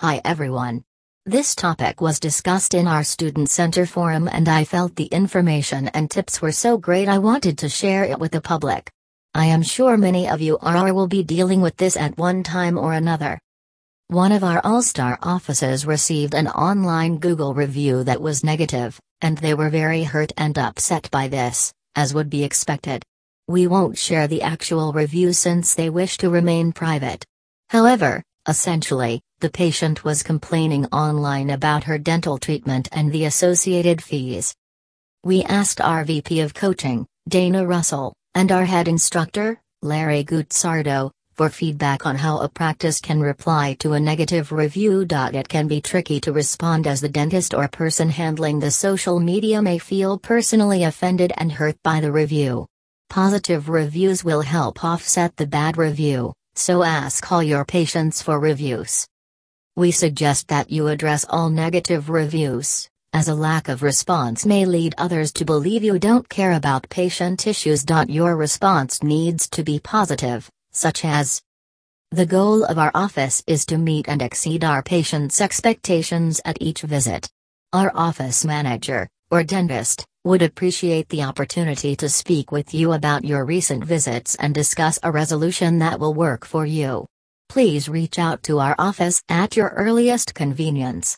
Hi everyone. This topic was discussed in our Student Center forum and I felt the information and tips were so great I wanted to share it with the public. I am sure many of you are or will be dealing with this at one time or another. One of our All-Star offices received an online Google review that was negative, and they were very hurt and upset by this, as would be expected. We won't share the actual review since they wish to remain private. However, essentially, the patient was complaining online about her dental treatment and the associated fees. We asked our VP of coaching, Dana Russell, and our head instructor, Larry Guzzardo, for feedback on how a practice can reply to a negative review. It can be tricky to respond as the dentist or person handling the social media may feel personally offended and hurt by the review. Positive reviews will help offset the bad review, so ask all your patients for reviews. We suggest that you address all negative reviews, as a lack of response may lead others to believe you don't care about patient issues. Your response needs to be positive, such as The goal of our office is to meet and exceed our patients' expectations at each visit. Our office manager, or dentist, would appreciate the opportunity to speak with you about your recent visits and discuss a resolution that will work for you please reach out to our office at your earliest convenience.